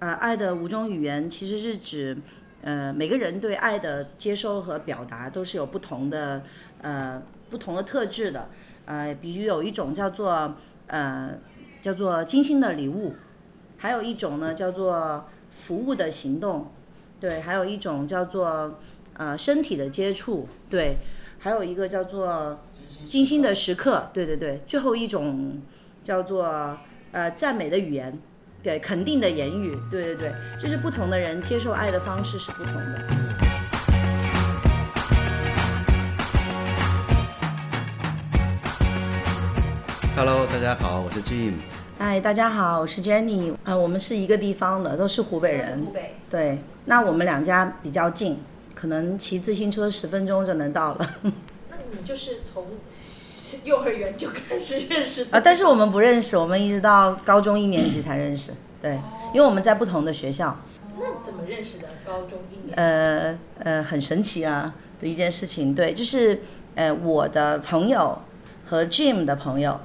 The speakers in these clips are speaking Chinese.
呃，爱的五种语言其实是指，呃，每个人对爱的接收和表达都是有不同的，呃，不同的特质的。呃，比如有一种叫做，呃，叫做精心的礼物，还有一种呢叫做服务的行动，对，还有一种叫做，呃，身体的接触，对，还有一个叫做精心的时刻，对对对，最后一种叫做，呃，赞美的语言。对，肯定的言语，对对对，就是不同的人接受爱的方式是不同的。Hello，大家好，我是 Jim。嗨，大家好，我是 Jenny。啊，我们是一个地方的，都是湖北人。湖北。对，那我们两家比较近，可能骑自行车十分钟就能到了。那你就是从幼儿园就开始认识的？啊，但是我们不认识，我们一直到高中一年级才认识。对，因为我们在不同的学校。那怎么认识的？高中一年？呃呃，很神奇啊的一件事情。对，就是呃我的朋友和 Jim 的朋友。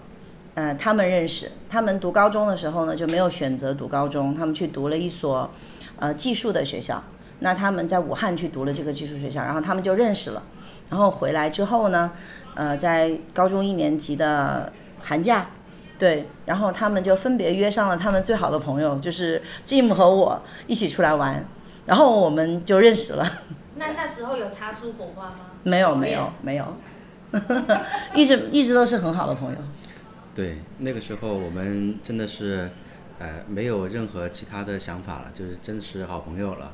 呃，他们认识，他们读高中的时候呢，就没有选择读高中，他们去读了一所，呃，技术的学校。那他们在武汉去读了这个技术学校，然后他们就认识了。然后回来之后呢，呃，在高中一年级的寒假，对，然后他们就分别约上了他们最好的朋友，就是 Jim 和我一起出来玩，然后我们就认识了。那那时候有擦出火花吗？没有，没有，没有，一直一直都是很好的朋友。对，那个时候我们真的是，呃，没有任何其他的想法了，就是真是好朋友了。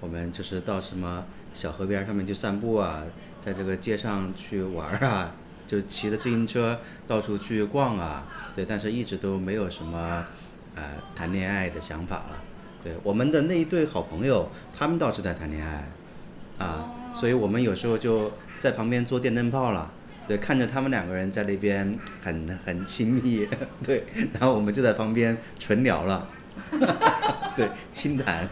我们就是到什么小河边上面去散步啊，在这个街上去玩啊，就骑着自行车到处去逛啊。对，但是一直都没有什么，呃，谈恋爱的想法了。对，我们的那一对好朋友，他们倒是在谈恋爱，啊，所以我们有时候就在旁边做电灯泡了。对，看着他们两个人在那边很很亲密，对，然后我们就在旁边纯聊了，对，轻谈。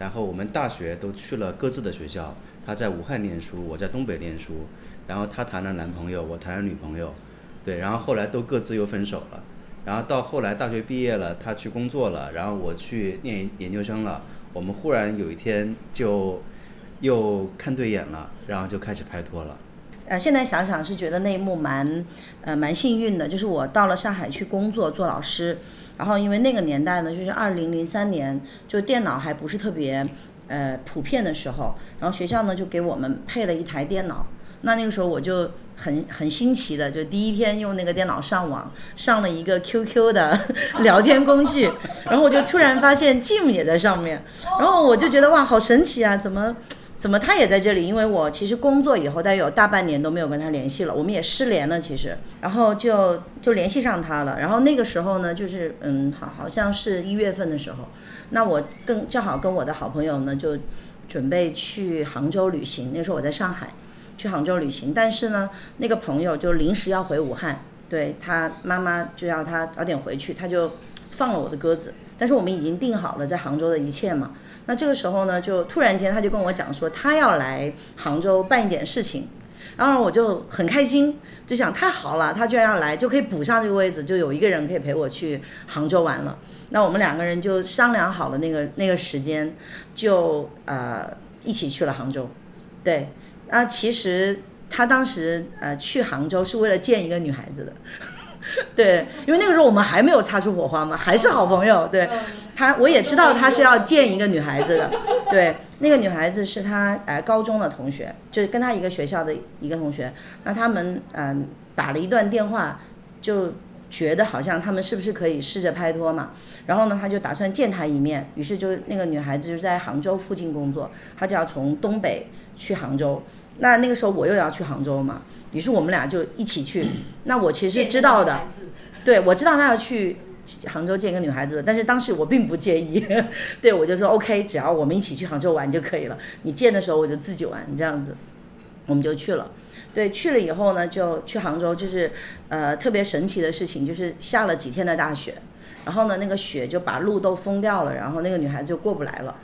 然后我们大学都去了各自的学校，他在武汉念书，我在东北念书。然后他谈了男朋友，我谈了女朋友，对，然后后来都各自又分手了。然后到后来大学毕业了，他去工作了，然后我去念研究生了。我们忽然有一天就又看对眼了，然后就开始拍拖了。呃，现在想想是觉得那一幕蛮，呃，蛮幸运的。就是我到了上海去工作做老师，然后因为那个年代呢，就是二零零三年，就电脑还不是特别，呃，普遍的时候，然后学校呢就给我们配了一台电脑。那那个时候我就很很新奇的，就第一天用那个电脑上网，上了一个 QQ 的 聊天工具，然后我就突然发现 Jim 也在上面，然后我就觉得哇，好神奇啊，怎么？怎么他也在这里？因为我其实工作以后，大约有大半年都没有跟他联系了，我们也失联了。其实，然后就就联系上他了。然后那个时候呢，就是嗯，好，好像是一月份的时候，那我跟正好跟我的好朋友呢，就准备去杭州旅行。那时候我在上海，去杭州旅行，但是呢，那个朋友就临时要回武汉，对他妈妈就要他早点回去，他就放了我的鸽子。但是我们已经定好了在杭州的一切嘛。那这个时候呢，就突然间他就跟我讲说，他要来杭州办一点事情，然后我就很开心，就想太好了，他居然要来，就可以补上这个位置，就有一个人可以陪我去杭州玩了。那我们两个人就商量好了那个那个时间，就呃一起去了杭州。对，啊，其实他当时呃去杭州是为了见一个女孩子的。对，因为那个时候我们还没有擦出火花嘛，还是好朋友。对他，我也知道他是要见一个女孩子的。对，那个女孩子是他呃高中的同学，就是跟他一个学校的一个同学。那他们嗯打了一段电话，就觉得好像他们是不是可以试着拍拖嘛？然后呢，他就打算见他一面。于是就那个女孩子就在杭州附近工作，她就要从东北去杭州。那那个时候我又要去杭州嘛，于是我们俩就一起去。那我其实知道的，对我知道他要去杭州见一个女孩子，但是当时我并不介意，对我就说 OK，只要我们一起去杭州玩就可以了。你见的时候我就自己玩这样子，我们就去了。对，去了以后呢，就去杭州，就是呃特别神奇的事情，就是下了几天的大雪，然后呢那个雪就把路都封掉了，然后那个女孩子就过不来了。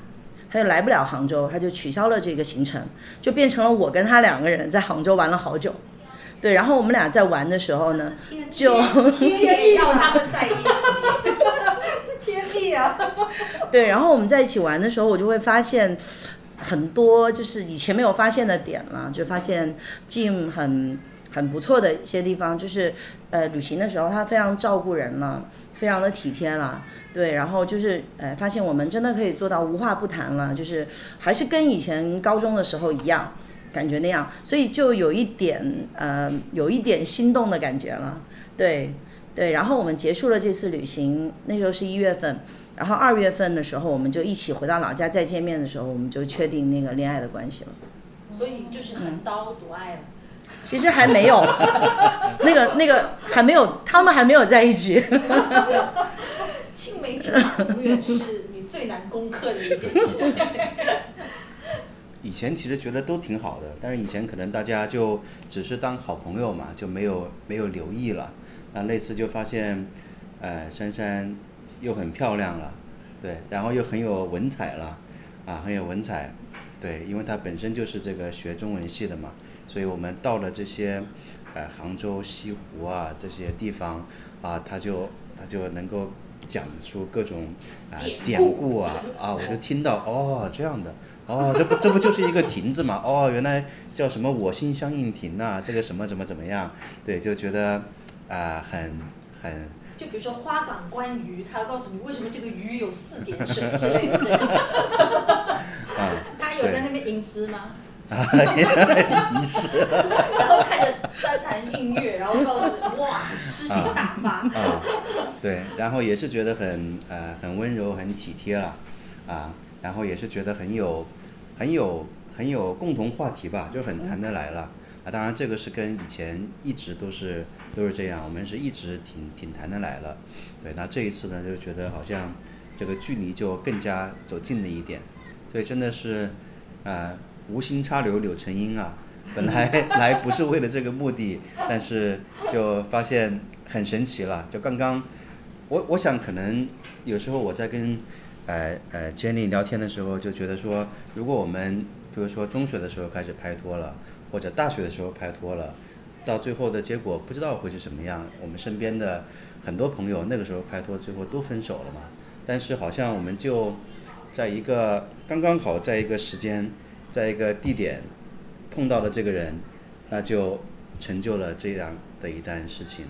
他就来不了杭州，他就取消了这个行程，就变成了我跟他两个人在杭州玩了好久。对，然后我们俩在玩的时候呢，就天意要他们在一起，天意啊。对，然后我们在一起玩的时候，我就会发现很多就是以前没有发现的点了，就发现 Jim 很很不错的一些地方，就是呃旅行的时候他非常照顾人了，非常的体贴了，对，然后就是呃发现我们真的可以做到无话不谈了，就是还是跟以前高中的时候一样。感觉那样，所以就有一点呃，有一点心动的感觉了，对，对。然后我们结束了这次旅行，那时候是一月份，然后二月份的时候，我们就一起回到老家再见面的时候，我们就确定那个恋爱的关系了。所以就是横刀夺爱了。其实还没有，那个 那个还没有，他们还没有在一起。青梅竹马永远是你最难攻克的一件事。以前其实觉得都挺好的，但是以前可能大家就只是当好朋友嘛，就没有没有留意了。那那次就发现，呃，珊珊又很漂亮了，对，然后又很有文采了，啊，很有文采，对，因为她本身就是这个学中文系的嘛，所以我们到了这些，呃，杭州西湖啊这些地方，啊，她就她就能够讲出各种啊典故啊，啊，我就听到哦这样的。哦，这不这不就是一个亭子嘛？哦，原来叫什么我心相印亭呐？这个什么怎么怎么样？对，就觉得啊，很很。就比如说花港观鱼，他要告诉你为什么这个鱼有四点水之类的。啊。他有在那边吟诗吗？啊，吟诗。然 后三潭映月，然后告诉你哇，诗兴大发。啊。对，然后也是觉得很呃很温柔很体贴了，啊。然后也是觉得很有，很有很有共同话题吧，就很谈得来了。啊，当然这个是跟以前一直都是都是这样，我们是一直挺挺谈得来了。对，那这一次呢，就觉得好像这个距离就更加走近了一点。所以真的是，啊，无心插柳柳成荫啊。本来来不是为了这个目的，但是就发现很神奇了。就刚刚，我我想可能有时候我在跟。呃呃，Jenny 聊天的时候就觉得说，如果我们比如说中学的时候开始拍拖了，或者大学的时候拍拖了，到最后的结果不知道会是什么样。我们身边的很多朋友那个时候拍拖，最后都分手了嘛。但是好像我们就在一个刚刚好在一个时间，在一个地点碰到了这个人，那就成就了这样的一段事情。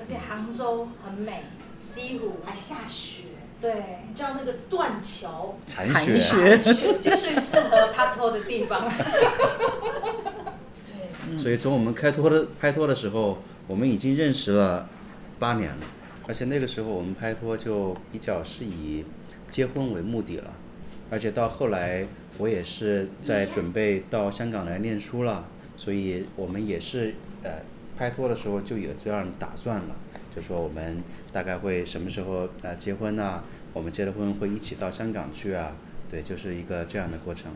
而且杭州很美，西湖还下雪。对，你知道那个断桥？残雪，就是适合拍拖的地方。对，所以从我们开拖的拍拖的时候，我们已经认识了八年了，而且那个时候我们拍拖就比较是以结婚为目的了，而且到后来我也是在准备到香港来念书了，所以我们也是呃拍拖的时候就有这样打算了。就说我们大概会什么时候啊结婚呢？我们结了婚会一起到香港去啊？对，就是一个这样的过程。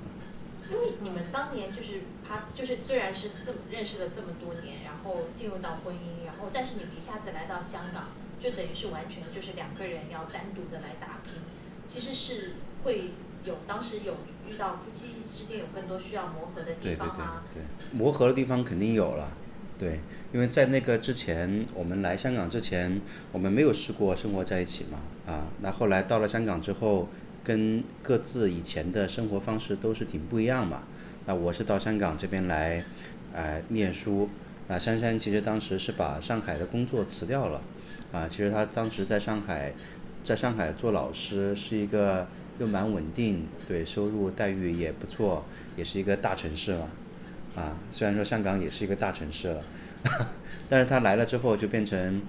因为你们当年就是他就是虽然是这么认识了这么多年，然后进入到婚姻，然后但是你们一下子来到香港，就等于是完全就是两个人要单独的来打拼。其实是会有当时有遇到夫妻之间有更多需要磨合的地方吗？对对对，磨合的地方肯定有了，对。因为在那个之前，我们来香港之前，我们没有试过生活在一起嘛，啊，那后来到了香港之后，跟各自以前的生活方式都是挺不一样嘛。那我是到香港这边来，呃，念书。那珊珊其实当时是把上海的工作辞掉了，啊，其实她当时在上海，在上海做老师是一个又蛮稳定，对，收入待遇也不错，也是一个大城市嘛，啊，虽然说香港也是一个大城市了。但是他来了之后就变成，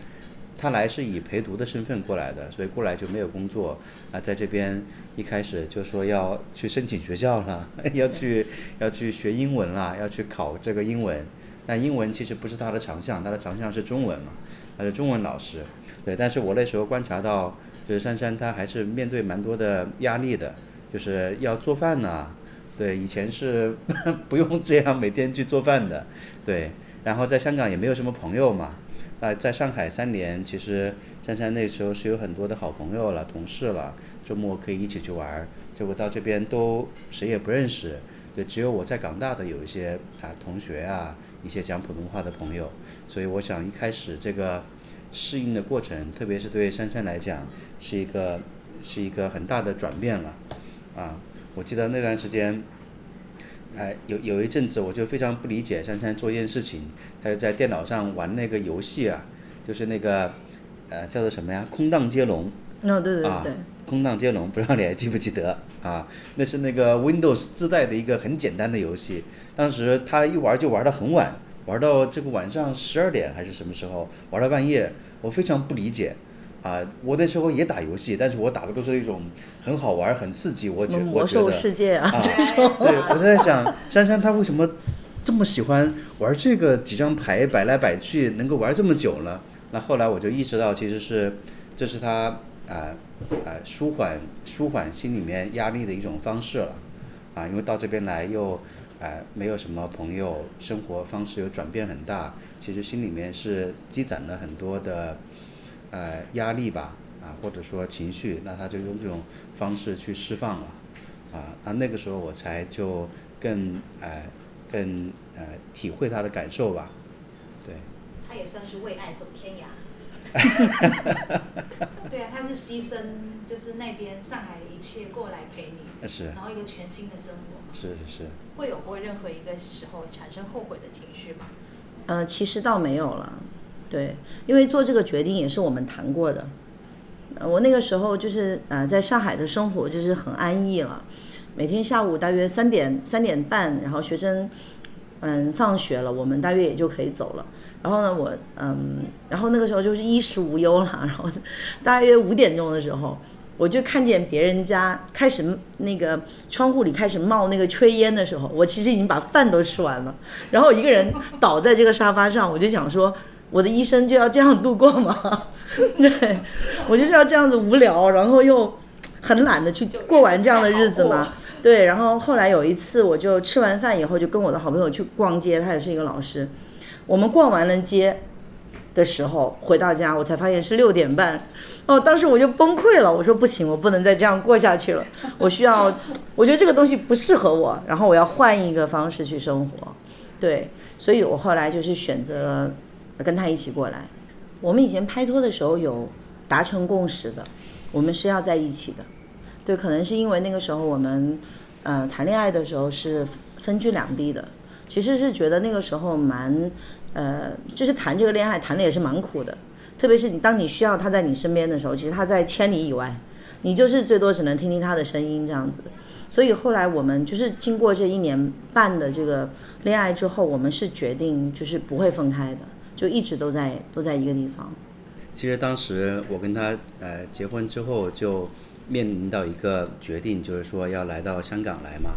他来是以陪读的身份过来的，所以过来就没有工作啊，在这边一开始就说要去申请学校了，要去要去学英文了，要去考这个英文。那英文其实不是他的长项，他的长项是中文嘛，他是中文老师。对，但是我那时候观察到，就是珊珊她还是面对蛮多的压力的，就是要做饭呢。对，以前是 不用这样每天去做饭的，对。然后在香港也没有什么朋友嘛，那在上海三年，其实珊珊那时候是有很多的好朋友了、同事了，周末可以一起去玩儿。结果到这边都谁也不认识，对，只有我在港大的有一些啊同学啊，一些讲普通话的朋友。所以我想一开始这个适应的过程，特别是对珊珊来讲，是一个是一个很大的转变了，啊，我记得那段时间，哎，有有一阵子我就非常不理解珊珊做一件事情，她就在电脑上玩那个游戏啊，就是那个呃叫做什么呀，空荡接龙。哦，对对啊对，空荡接龙，不知道你还记不记得啊？那是那个 Windows 自带的一个很简单的游戏，当时他一玩就玩到很晚，玩到这个晚上十二点还是什么时候，玩到半夜，我非常不理解。啊，我那时候也打游戏，但是我打的都是一种很好玩、很刺激，我觉我觉得魔兽世界啊啊这种。对，我就在想珊珊她为什么这么喜欢玩这个几张牌摆来摆去，能够玩这么久呢？那后来我就意识到，其实是这是她啊啊舒缓舒缓心里面压力的一种方式了啊，因为到这边来又啊没有什么朋友，生活方式有转变很大，其实心里面是积攒了很多的呃压力吧啊，或者说情绪，那他就用这种方式去释放了。啊，那那个时候我才就更呃更呃体会他的感受吧，对，他也算是为爱走天涯。对啊，他是牺牲，就是那边上海的一切过来陪你，是然后一个全新的生活。是是是，会有过任何一个时候产生后悔的情绪吗？呃，其实倒没有了，对，因为做这个决定也是我们谈过的。呃我那个时候就是呃，在上海的生活就是很安逸了，每天下午大约三点三点半，然后学生嗯放学了，我们大约也就可以走了。然后呢，我嗯，然后那个时候就是衣食无忧了。然后大约五点钟的时候，我就看见别人家开始那个窗户里开始冒那个炊烟的时候，我其实已经把饭都吃完了。然后一个人倒在这个沙发上，我就想说，我的一生就要这样度过吗？对，我就是要这样子无聊，然后又很懒得去过完这样的日子吗？对，然后后来有一次，我就吃完饭以后，就跟我的好朋友去逛街，他也是一个老师。我们逛完了街的时候，回到家，我才发现是六点半。哦，当时我就崩溃了，我说不行，我不能再这样过下去了，我需要，我觉得这个东西不适合我，然后我要换一个方式去生活。对，所以我后来就是选择了跟他一起过来。我们以前拍拖的时候有达成共识的，我们是要在一起的。对，可能是因为那个时候我们，呃，谈恋爱的时候是分居两地的，其实是觉得那个时候蛮，呃，就是谈这个恋爱谈的也是蛮苦的，特别是你当你需要他在你身边的时候，其实他在千里以外，你就是最多只能听听他的声音这样子。所以后来我们就是经过这一年半的这个恋爱之后，我们是决定就是不会分开的，就一直都在都在一个地方。其实当时我跟他呃结婚之后，就面临到一个决定，就是说要来到香港来嘛。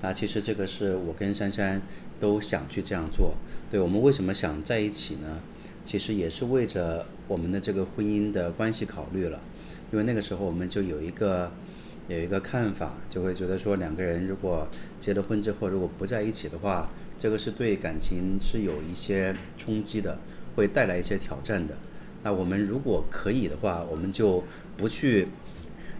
那其实这个是我跟珊珊都想去这样做。对我们为什么想在一起呢？其实也是为着我们的这个婚姻的关系考虑了。因为那个时候我们就有一个有一个看法，就会觉得说两个人如果结了婚之后，如果不在一起的话，这个是对感情是有一些冲击的，会带来一些挑战的。那我们如果可以的话，我们就不去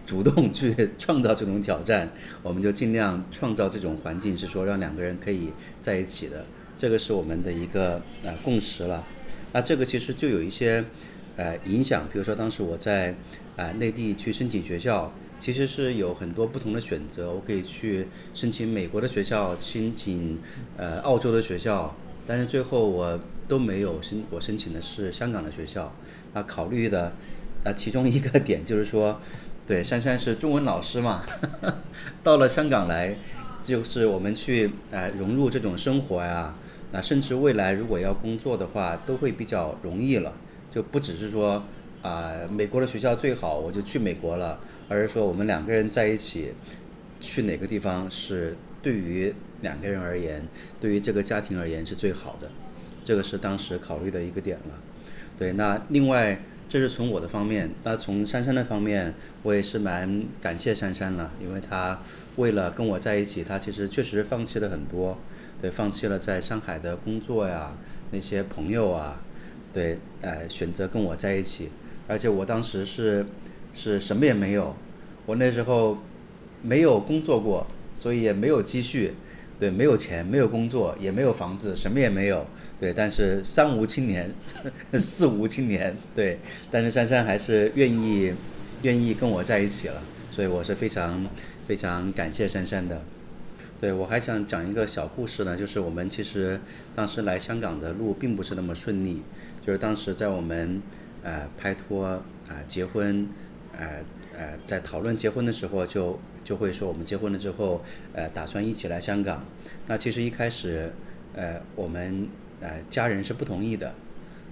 主动去创造这种挑战，我们就尽量创造这种环境，是说让两个人可以在一起的。这个是我们的一个呃共识了。那这个其实就有一些呃影响，比如说当时我在呃内地去申请学校，其实是有很多不同的选择，我可以去申请美国的学校，申请呃澳洲的学校，但是最后我都没有申，我申请的是香港的学校。那考虑的啊其中一个点就是说，对珊珊是中文老师嘛，到了香港来，就是我们去呃融入这种生活呀。那甚至未来如果要工作的话，都会比较容易了，就不只是说啊、美国的学校最好，我就去美国了，而是说我们两个人在一起，去哪个地方是对于两个人而言，对于这个家庭而言是最好的，这个是当时考虑的一个点了。对，那另外这是从我的方面，那从珊珊的方面，我也是蛮感谢珊珊了，因为她为了跟我在一起，她其实确实放弃了很多。对，放弃了在上海的工作呀，那些朋友啊，对，呃，选择跟我在一起，而且我当时是是什么也没有，我那时候没有工作过，所以也没有积蓄，对，没有钱，没有工作，也没有房子，什么也没有，对，但是三无青年，四无青年，对，但是珊珊还是愿意愿意跟我在一起了，所以我是非常非常感谢珊珊的。对我还想讲一个小故事呢，就是我们其实当时来香港的路并不是那么顺利，就是当时在我们呃拍拖啊、结婚，呃呃在讨论结婚的时候就就会说我们结婚了之后呃打算一起来香港。那其实一开始呃我们呃家人是不同意的，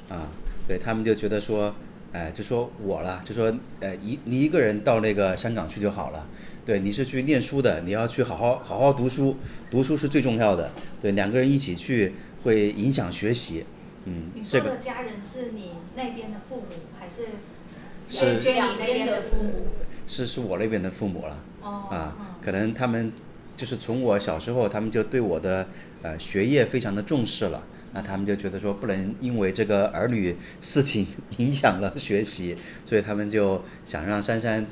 啊，对他们就觉得说，哎、就说我了，就说呃一你一个人到那个香港去就好了。对，你是去念书的，你要去好好好好读书，读书是最重要的。对，两个人一起去会影响学习。嗯你，这个说的家人是你那边的父母，还是是 Jenny 那边的父母？是是我那边的父母了哦，啊嗯，可能他们就是从我小时候，他们就对我的呃学业非常的重视了。那他们就觉得说不能因为这个儿女事情 影响了学习，所以他们就想让珊珊，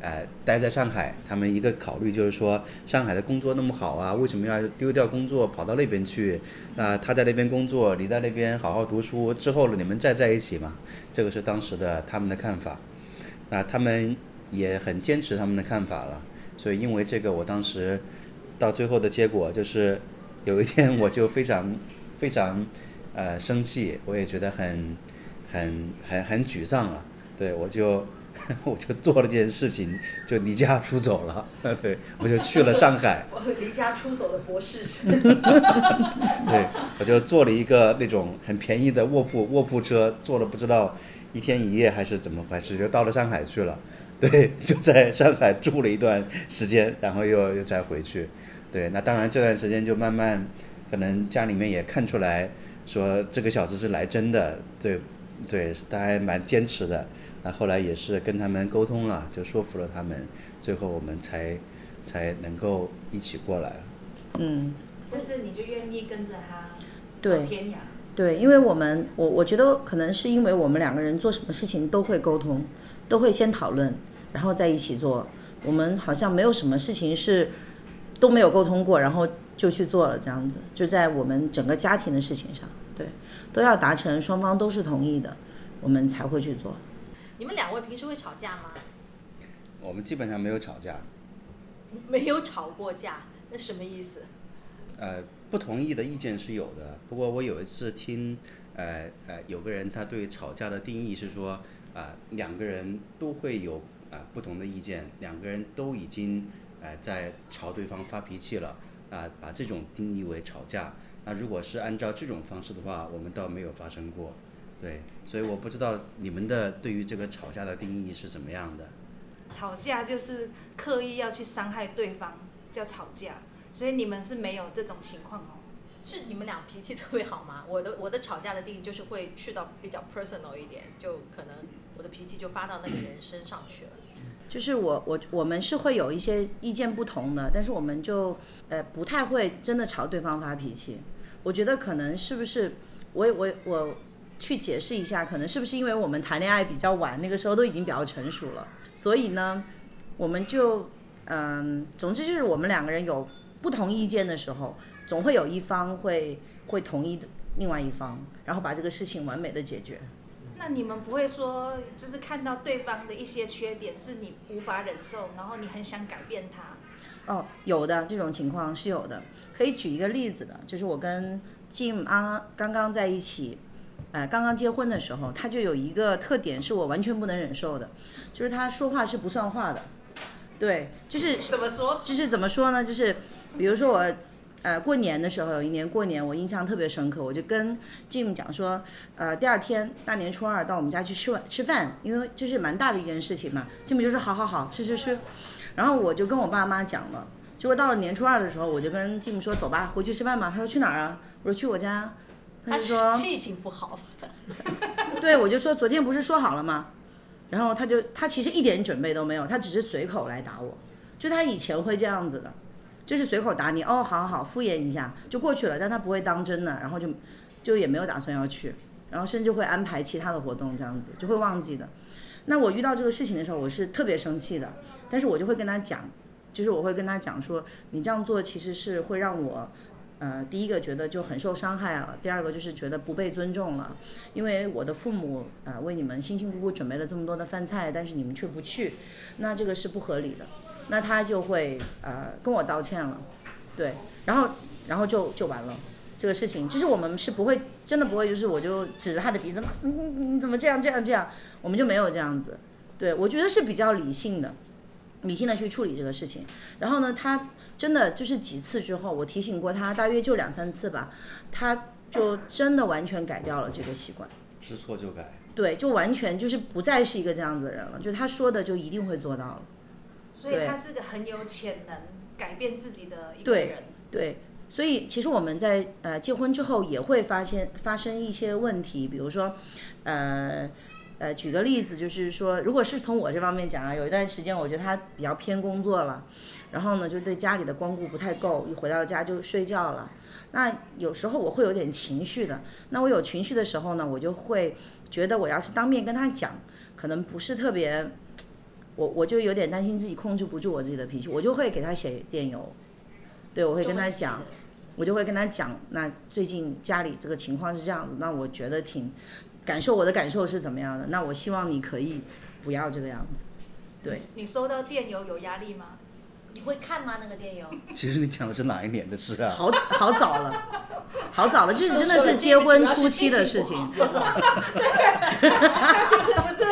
呃，待在上海。他们一个考虑就是说，上海的工作那么好啊，为什么要丢掉工作跑到那边去？那他在那边工作，你在那边好好读书，之后你们再在一起嘛？这个是当时的他们的看法。那他们也很坚持他们的看法了，所以因为这个，我当时到最后的结果就是，有一天我就非常非常呃生气，我也觉得很很很很沮丧了，对我就 我就做了件事情，就离家出走了，对我就去了上海，我离家出走的博士生对，我就坐了一个那种很便宜的卧铺卧铺车，坐了不知道一天一夜还是怎么回事，就到了上海去了。对，就在上海住了一段时间，然后又又再回去。对，那当然这段时间就慢慢，可能家里面也看出来，说这个小子是来真的，对，对，他还蛮坚持的。那后来也是跟他们沟通了，就说服了他们，最后我们才才能够一起过来。嗯，但是你就愿意跟着他对走天涯。对，因为我们我我觉得可能是因为我们两个人做什么事情都会沟通，都会先讨论，然后再一起做。我们好像没有什么事情是都没有沟通过，然后就去做了这样子。就在我们整个家庭的事情上，对，都要达成双方都是同意的，我们才会去做。你们两位平时会吵架吗？我们基本上没有吵架，没有吵过架，那什么意思？呃，不同意的意见是有的。不过我有一次听，呃呃，有个人他对吵架的定义是说，啊、两个人都会有啊、不同的意见，两个人都已经呃在朝对方发脾气了，啊、把这种定义为吵架。那如果是按照这种方式的话，我们倒没有发生过。对，所以我不知道你们的对于这个吵架的定义是怎么样的。吵架就是刻意要去伤害对方，叫吵架。所以你们是没有这种情况哦。是你们俩脾气特别好吗？我的我的吵架的定义就是会去到比较 personal 一点，就可能我的脾气就发到那个人身上去了。就是我我我们是会有一些意见不同的，但是我们就呃不太会真的朝对方发脾气。我觉得可能是不是我我我去解释一下，可能是不是因为我们谈恋爱比较晚，那个时候都已经比较成熟了，所以呢，我们就嗯、总之就是我们两个人有不同意见的时候，总会有一方会会同意的另外一方，然后把这个事情完美的解决。那你们不会说，就是看到对方的一些缺点是你无法忍受，然后你很想改变他？哦，有的这种情况是有的，可以举一个例子的，就是我跟 Jim 刚刚刚在一起，呃，刚刚结婚的时候，他就有一个特点是我完全不能忍受的，就是他说话是不算话的，对，就是怎么说？就是怎么说呢？就是比如说我，呃，过年的时候有一年过年，我印象特别深刻，我就跟 Jim 讲说，呃，第二天大年初二到我们家去吃晚吃饭，因为这是蛮大的一件事情嘛。Jim 就说好好好，吃吃吃。然后我就跟我爸妈讲了，结果到了年初二的时候，我就跟 Jim 说走吧，回去吃饭吧。他说去哪儿啊？我说去我家。他他就是说气性不好，对，我就说昨天不是说好了吗？然后他就他其实一点准备都没有，他只是随口来打我，就他以前会这样子的，就是随口打你，哦，好好好，敷衍一下就过去了，但他不会当真的，然后就就也没有打算要去，然后甚至会安排其他的活动这样子，就会忘记的。那我遇到这个事情的时候，我是特别生气的，但是我就会跟他讲，就是我会跟他讲说，你这样做其实是会让我呃，第一个觉得就很受伤害了，第二个就是觉得不被尊重了，因为我的父母呃为你们辛辛苦苦准备了这么多的饭菜，但是你们却不去，那这个是不合理的。那他就会呃跟我道歉了，对，然后然后就就完了。这个事情就是我们是不会真的不会，就是我就指着他的鼻子骂，你你你怎么这样这样这样，我们就没有这样子。对我觉得是比较理性的，理性的去处理这个事情。然后呢，他真的就是几次之后，我提醒过他，大约就两三次吧，他就真的完全改掉了这个习惯。知错就改。对，就完全就是不再是一个这样子的人了，就他说的就一定会做到了。所以他是个很有潜能改变自己的一个人。对。所以其实我们在呃结婚之后也会发现发生一些问题，比如说，呃呃举个例子，就是说，如果是从我这方面讲啊，有一段时间我觉得他比较偏工作了，然后呢就对家里的光顾不太够，一回到家就睡觉了。那有时候我会有点情绪的，那我有情绪的时候呢，我就会觉得我要是当面跟他讲，可能不是特别，我我就有点担心自己控制不住我自己的脾气，我就会给他写电邮，对我会跟他讲。我就会跟他讲，那最近家里这个情况是这样子，那我觉得挺感受我的感受是怎么样的，那我希望你可以不要这个样子。对。你收到电邮有压力吗？你会看吗？那个电邮？其实你讲的是哪一年的事啊？好好早了，好早了，就是真的是结婚初期的事情。他其实不是，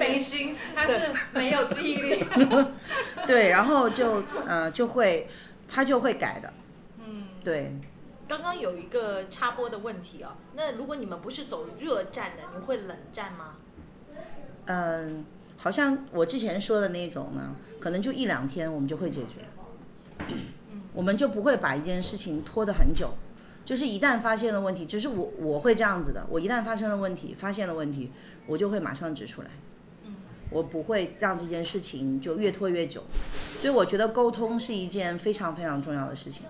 没心，他是没有记忆力。对，然后就呃就会。他就会改的，嗯，对。刚刚有一个插播的问题哦，那如果你们不是走热战的，你会冷战吗？嗯，好像我之前说的那种呢，可能就一两天我们就会解决，我们就不会把一件事情拖得很久，就是一旦发现了问题，只是我我会这样子的，我一旦发生了问题，发现了问题，我就会马上指出来。我不会让这件事情就越拖越久，所以我觉得沟通是一件非常非常重要的事情。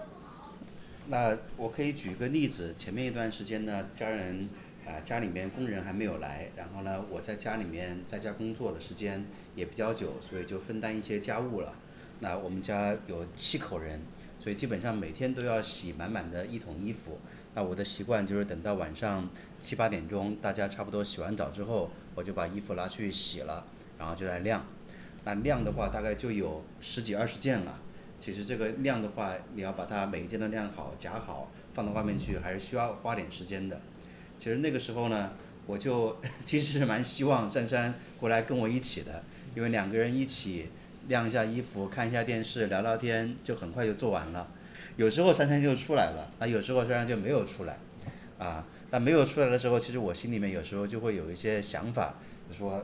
那我可以举个例子，前面一段时间呢，家人啊家里面工人还没有来，然后呢我在家里面在家工作的时间也比较久，所以就分担一些家务了。那我们家有七口人，所以基本上每天都要洗满满的一桶衣服。那我的习惯就是等到晚上七八点钟，大家差不多洗完澡之后，我就把衣服拿去洗了。然后就来晾，那晾的话大概就有十几二十件了。其实这个晾的话，你要把它每一件都晾好、夹好，放到外面去，还是需要花点时间的。其实那个时候呢，我就 其实是蛮希望珊珊过来跟我一起的，因为两个人一起晾一下衣服、看一下电视、聊聊天，就很快就做完了。有时候珊珊就出来了，那有时候珊珊就没有出来。啊，那没有出来的时候，其实我心里面有时候就会有一些想法，就说。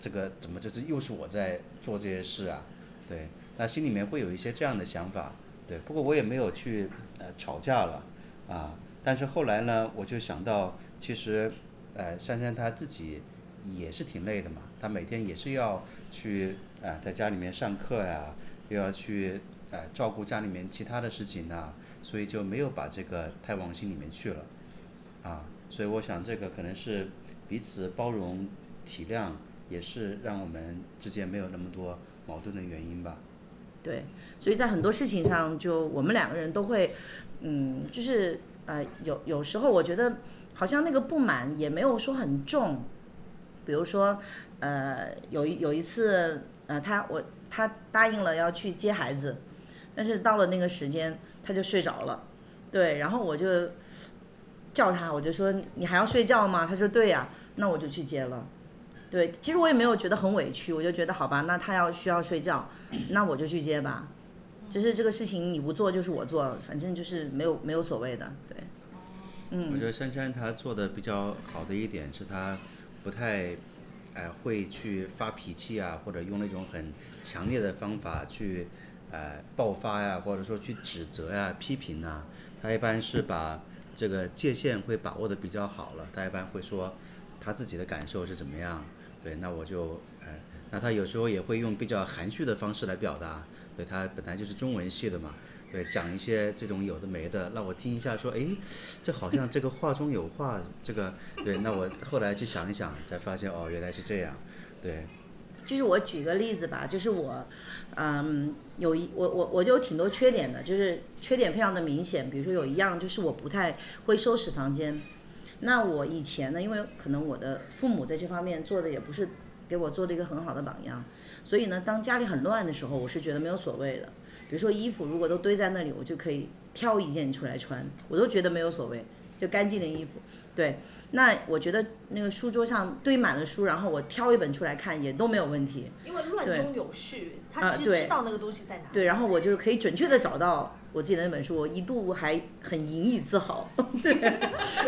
这个怎么就是又是我在做这些事啊？对，那心里面会有一些这样的想法，对。不过我也没有去呃吵架了，啊。但是后来呢，我就想到，其实，呃，珊珊她自己也是挺累的嘛，她每天也是要去啊在家里面上课呀，又要去呃照顾家里面其他的事情呐，所以就没有把这个太往心里面去了，啊。所以我想这个可能是彼此包容体谅。也是让我们之间没有那么多矛盾的原因吧。对，所以在很多事情上，就我们两个人都会，嗯，就是呃，有有时候我觉得好像那个不满也没有说很重。比如说，呃，有一有一次，呃，他我他答应了要去接孩子，但是到了那个时间他就睡着了，对，然后我就叫他，我就说你还要睡觉吗？他说对呀，那我就去接了。对，其实我也没有觉得很委屈，我就觉得好吧，那他要需要睡觉，那我就去接吧。就是这个事情你不做就是我做，反正就是没有没有所谓的，对。嗯。我觉得珊珊她做的比较好的一点是她不太，哎会去发脾气啊，或者用那种很强烈的方法去，呃爆发呀，或者说去指责呀、批评呐。她一般是把这个界限会把握的比较好了，她一般会说她自己的感受是怎么样。对，那我就，哎，那他有时候也会用比较含蓄的方式来表达，对他本来就是中文系的嘛，对，讲一些这种有的没的，让我听一下，说，哎，这好像这个话中有话，这个，对，那我后来去想一想，才发现，哦，原来是这样，对，就是我举个例子吧，就是我，嗯，有一我我我就有挺多缺点的，就是缺点非常的明显。比如说有一样就是我不太会收拾房间。那我以前呢，因为可能我的父母在这方面做的也不是给我做了一个很好的榜样，所以呢，当家里很乱的时候，我是觉得没有所谓的。比如说衣服如果都堆在那里，我就可以挑一件出来穿，我都觉得没有所谓，就干净的衣服。对，那我觉得那个书桌上堆满了书，然后我挑一本出来看也都没有问题。因为乱中有序，他其实知道那个东西在哪。对，然后我就可以准确的找到我自己的那本书，我一度还很引以自豪。对，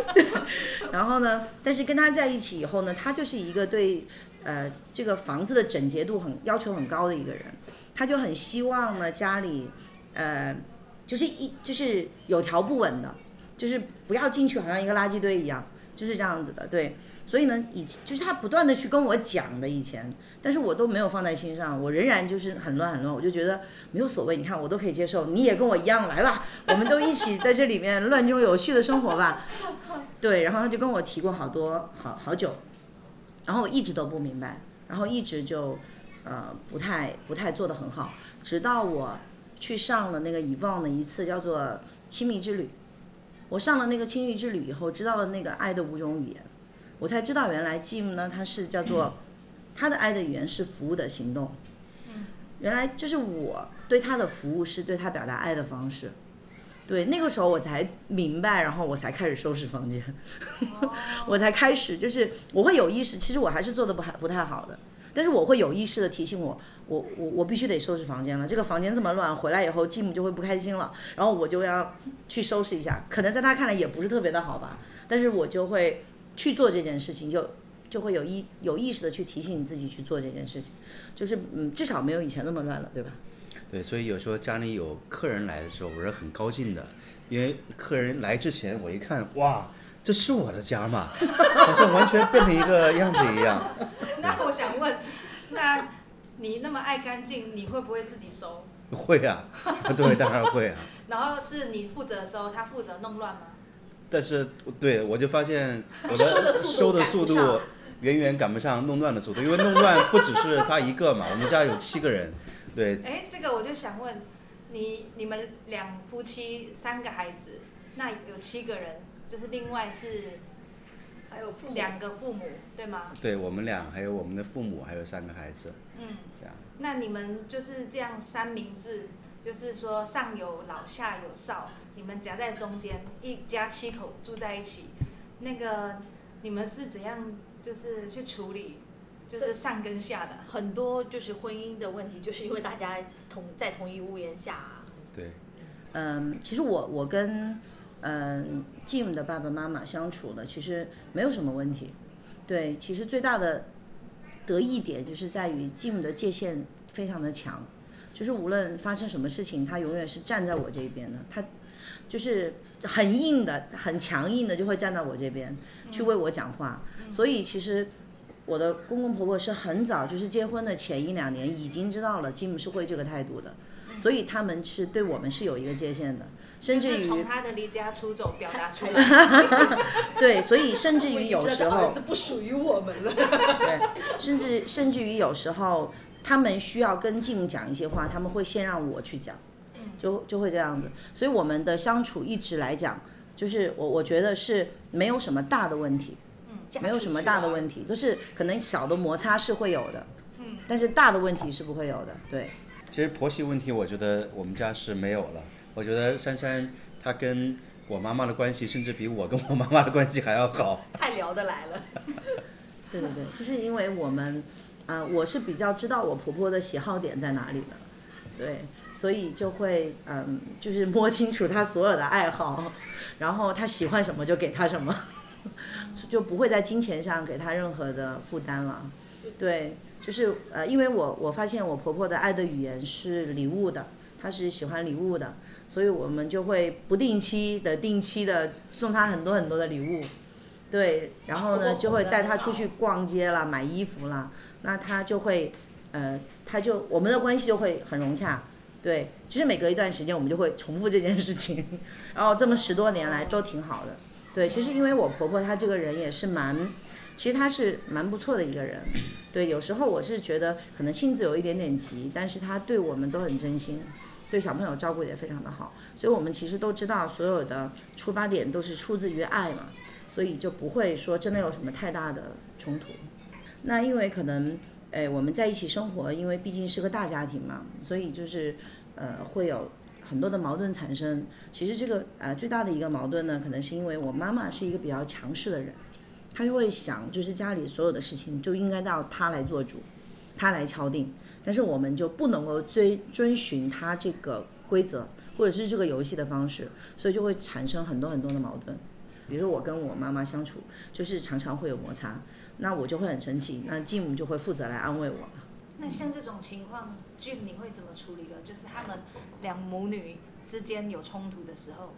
然后呢，但是跟他在一起以后呢，他就是一个对呃这个房子的整洁度很要求很高的一个人，他就很希望呢家里呃就是一就是有条不紊的，就是不要进去好像一个垃圾堆一样，就是这样子的，对。所以呢，以前就是他不断的去跟我讲的以前，但是我都没有放在心上，我仍然就是很乱很乱，我就觉得没有所谓，你看我都可以接受，你也跟我一样来吧，我们都一起在这里面乱中有序的生活吧。对，然后他就跟我提过好多好好久，然后我一直都不明白，然后一直就呃不太不太做得很好，直到我去上了那个以望的一次叫做亲密之旅，我上了那个亲密之旅以后，知道了那个爱的五种语言。我才知道原来 Jim 呢，他是叫做他的爱的语言是服务的行动。原来就是我对他的服务是对他表达爱的方式。对，那个时候我才明白，然后我才开始收拾房间，我才开始就是我会有意识，其实我还是做的不还不太好的，但是我会有意识的提醒我，我我我必须得收拾房间了，这个房间这么乱，回来以后继母就会不开心了，然后我就要去收拾一下，可能在他看来也不是特别的好吧，但是我就会。去做这件事情，就就会有意有意识的去提醒你自己去做这件事情，就是嗯，至少没有以前那么乱了，对吧？对，所以有时候家里有客人来的时候，我是很高兴的，因为客人来之前，我一看，哇，这是我的家嘛，好像完全变成一个样子一样。那我想问，那你那么爱干净，你会不会自己收？会啊，对，当然会啊。然后是你负责的时候，他负责弄乱吗？但是，对我就发现我收的速度收的速度远远赶不上弄乱的速度，因为弄乱不只是他一个嘛，我们家有七个人，对，哎，这个我就想问你，你们两夫妻三个孩子，那有七个人，就是另外是还有父母两个父母，对吗？对我们俩还有我们的父母，还有三个孩子，嗯，这样。那你们就是这样三明治，就是说上有老下有少，你们夹在中间，一家七口住在一起，那个你们是怎样就是去处理，就是上跟下的？很多就是婚姻的问题，就是因为大家同在同一屋檐下、啊对，嗯，其实我我跟嗯 Jim 的爸爸妈妈相处呢，其实没有什么问题。对，其实最大的得意点就是在于 Jim 的界限非常的强，就是无论发生什么事情，他永远是站在我这边的。他就是很硬的、很强硬的，就会站到我这边去为我讲话。所以其实我的公公婆婆是很早，就是结婚的前一两年已经知道了 Jim 是会这个态度的，所以他们是对我们是有一个界限的，甚至于从他的离家出走表达出来。对，所以甚至于有时候是不属于我们了。对，甚至甚至于有时候他们需要跟进讲一些话，他们会先让我去讲，就就会这样子。所以我们的相处一直来讲，就是我我觉得是没有什么大的问题，没有什么大的问题，就是可能小的摩擦是会有的，但是大的问题是不会有的。对，其实婆媳问题，我觉得我们家是没有了。我觉得珊珊她跟我妈妈的关系，甚至比我跟我妈妈的关系还要好。太聊得来了。对对对，就是因为我们，啊、我是比较知道我婆婆的喜好点在哪里的，对，所以就会嗯，就是摸清楚她所有的爱好，然后她喜欢什么就给她什么，就不会在金钱上给她任何的负担了。对，就是呃，因为我我发现我婆婆的爱的语言是礼物的，她是喜欢礼物的，所以我们就会不定期的、定期的送她很多很多的礼物。对，然后呢，就会带她出去逛街啦、买衣服啦，那她就会，呃，她就我们的关系就会很融洽。对，就是每隔一段时间我们就会重复这件事情，然后这么十多年来都挺好的。对，其实因为我婆婆她这个人也是蛮，其实她是蛮不错的一个人。对，有时候我是觉得可能性子有一点点急，但是她对我们都很真心，对小朋友照顾也非常的好。所以我们其实都知道，所有的出发点都是出自于爱嘛，所以就不会说真的有什么太大的冲突。那因为可能，哎，我们在一起生活，因为毕竟是个大家庭嘛，所以就是呃会有很多的矛盾产生。其实这个呃最大的一个矛盾呢，可能是因为我妈妈是一个比较强势的人，她就会想，就是家里所有的事情就应该到她来做主，她来敲定，但是我们就不能够追遵循它这个规则，或者是这个游戏的方式，所以就会产生很多很多的矛盾。比如说我跟我妈妈相处，就是常常会有摩擦。那我就会很生气，那 Jim 就会负责来安慰我。那像这种情况，Jim 你会怎么处理了？就是他们两母女之间有冲突的时候，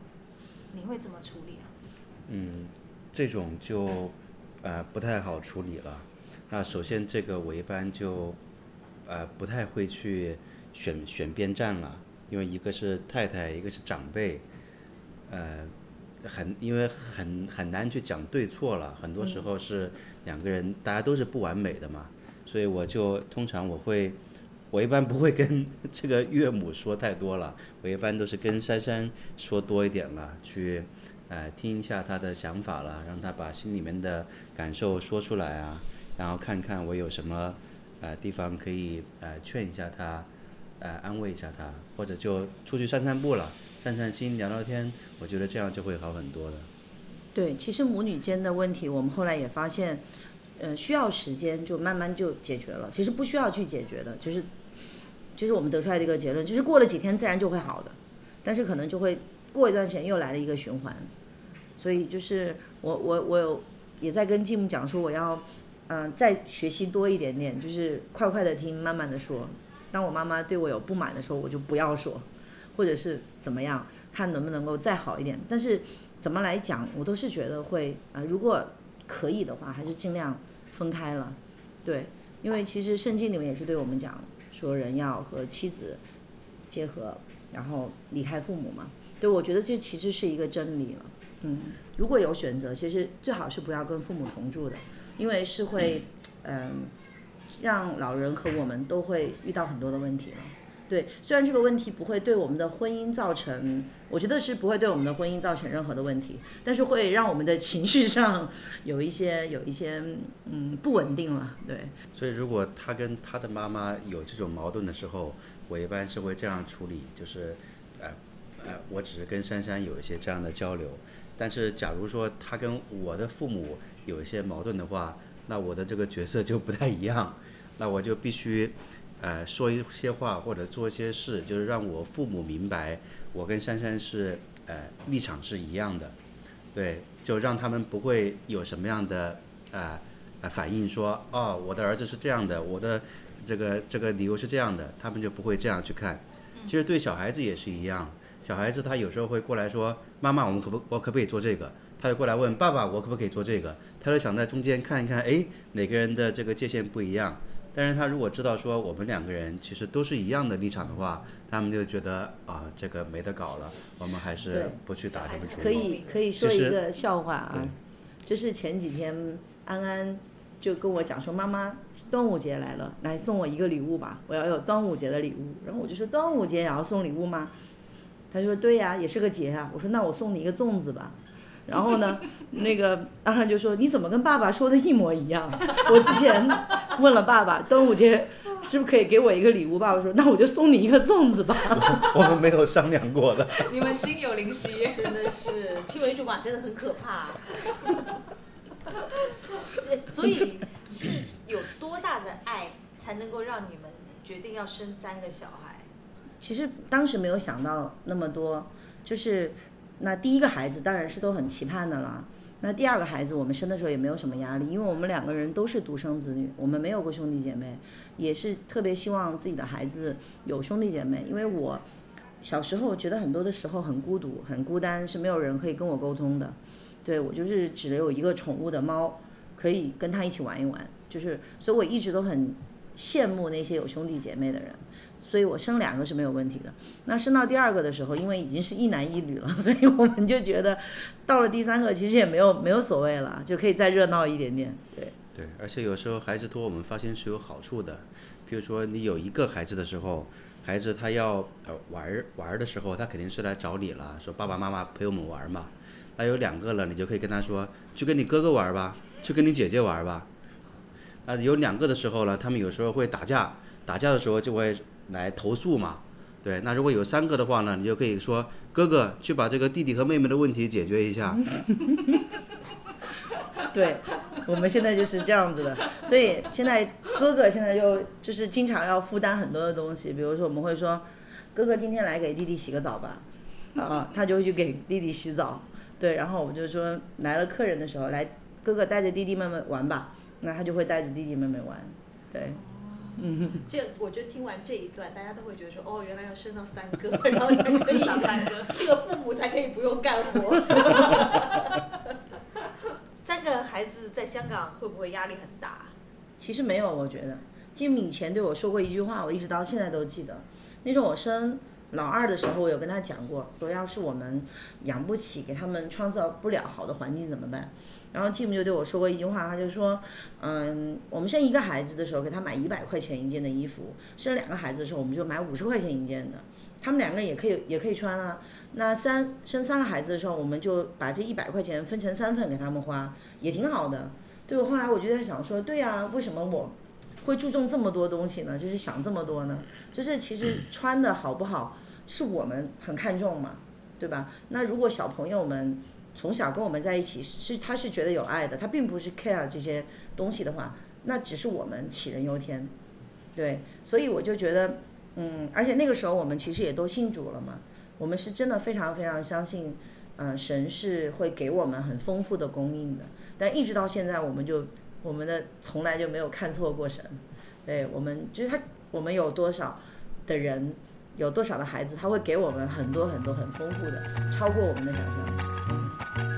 你会怎么处理啊？嗯，这种就呃不太好处理了。那首先这个我一般就呃不太会去选选边站了，因为一个是太太，一个是长辈，呃。很，因为很很难去讲对错了，很多时候是两个人，大家都是不完美的嘛，所以我就通常我会，我一般不会跟 这个岳母说太多了，我一般都是跟珊珊说多一点了，去，呃，听一下她的想法了，让她把心里面的感受说出来啊，然后看看我有什么，呃，地方可以呃劝一下她，呃，安慰一下她，或者就出去散散步了。散散心，聊聊天，我觉得这样就会好很多的。对，其实母女间的问题，我们后来也发现，呃，需要时间就慢慢就解决了。其实不需要去解决的，就是，就是我们得出来的一个结论，就是过了几天自然就会好的，但是可能就会过一段时间又来了一个循环。所以就是我我我也在跟继母讲说，我要嗯再学习多一点点，就是快快的听，慢慢的说。当我妈妈对我有不满的时候，我就不要说。或者是怎么样，看能不能够再好一点。但是怎么来讲，我都是觉得会啊，如果可以的话，还是尽量分开了。对，因为其实圣经里面也是对我们讲说，人要和妻子结合，然后离开父母嘛。对，我觉得这其实是一个真理了。嗯，如果有选择，其实最好是不要跟父母同住的，因为是会嗯让老人和我们都会遇到很多的问题了。对，虽然这个问题不会对我们的婚姻造成，我觉得是不会对我们的婚姻造成任何的问题，但是会让我们的情绪上 有一些有一些嗯不稳定了。对，所以如果他跟他的妈妈有这种矛盾的时候，我一般是会这样处理，就是呃呃，我只是跟珊珊有一些这样的交流，但是假如说他跟我的父母有一些矛盾的话，那我的这个角色就不太一样，那我就必须。呃，说一些话或者做一些事，就是让我父母明白，我跟珊珊是呃立场是一样的，对，就让他们不会有什么样的呃呃反应，说哦，我的儿子是这样的，我的这个这个理由是这样的，他们就不会这样去看。其实对小孩子也是一样，小孩子他有时候会过来说，妈妈，我们可不我可不可以做这个？他就过来问爸爸，我可不可以做这个？他就想在中间看一看，哎，哪个人的这个界限不一样？但是他如果知道说我们两个人其实都是一样的立场的话，他们就觉得啊，这个没得搞了，我们还是不去打这个主意。可以可以说一个笑话啊，就是前几天安安就跟我讲说，妈妈端午节来了，来送我一个礼物吧，我要有端午节的礼物。然后我就说端午节也要送礼物吗？他说对呀，也是个节啊。我说那我送你一个粽子吧。然后呢，那个阿汉就说：“你怎么跟爸爸说的一模一样？”我之前问了爸爸，端午节是不是可以给我一个礼物？爸爸说：“那我就送你一个粽子吧。”我们没有商量过的。你们心有灵犀，真的是青梅竹马真的很可怕。所以是有多大的爱才能够让你们决定要生三个小孩？其实当时没有想到那么多，就是。那第一个孩子当然是都很期盼的了。那第二个孩子我们生的时候也没有什么压力，因为我们两个人都是独生子女，我们没有过兄弟姐妹，也是特别希望自己的孩子有兄弟姐妹。因为我小时候觉得很多的时候很孤独、很孤单，是没有人可以跟我沟通的。对我就是只有一个宠物的猫，可以跟他一起玩一玩。就是，所以我一直都很羡慕那些有兄弟姐妹的人。所以我生两个是没有问题的。那生到第二个的时候，因为已经是一男一女了，所以我们就觉得到了第三个其实也没有没有所谓了，就可以再热闹一点点。对，对，而且有时候孩子多，我们发现是有好处的。比如说你有一个孩子的时候，孩子他要呃玩儿玩儿的时候，他肯定是来找你了，说爸爸妈妈陪我们玩儿嘛。那有两个了，你就可以跟他说，去跟你哥哥玩儿吧，去跟你姐姐玩儿吧。那有两个的时候呢，他们有时候会打架，打架的时候就会来投诉嘛。对，那如果有三个的话呢，你就可以说哥哥去把这个弟弟和妹妹的问题解决一下。对，我们现在就是这样子的，所以现在哥哥现在就就是经常要负担很多的东西，比如说我们会说，哥哥今天来给弟弟洗个澡吧，啊，他就会去给弟弟洗澡，对，然后我们就说来了客人的时候，来哥哥带着弟弟妹妹玩吧，那他就会带着弟弟妹妹玩，对，嗯，这我觉得听完这一段，大家都会觉得说，哦，原来要生到三个，然后才可以至少三个。这个父母才可以不用干活。三个孩子在香港会不会压力很大？其实没有，我觉得金敏以前对我说过一句话，我一直到现在都记得。那时候我生老二的时候，我有跟他讲过，说要是我们养不起，给他们创造不了好的环境怎么办？然后继母就对我说过一句话，他就说，嗯，我们生一个孩子的时候给他买一百块钱一件的衣服，生两个孩子的时候我们就买五十块钱一件的，他们两个人也可以也可以穿啊。那三生三个孩子的时候，我们就把这一百块钱分成三份给他们花，也挺好的。对我后来我就在想说，对呀、为什么我会注重这么多东西呢？就是想这么多呢？就是其实穿的好不好是我们很看重嘛，对吧？那如果小朋友们从小跟我们在一起，是他是觉得有爱的，他并不是 care 这些东西的话，那只是我们杞人忧天。对，所以我就觉得，嗯，而且那个时候我们其实也都信主了嘛。我们是真的非常非常相信，嗯、神是会给我们很丰富的供应的。但一直到现在，我们就我们的从来就没有看错过神。对我们就是他，我们有多少的人，有多少的孩子，他会给我们很多很多很丰富的，超过我们的想象。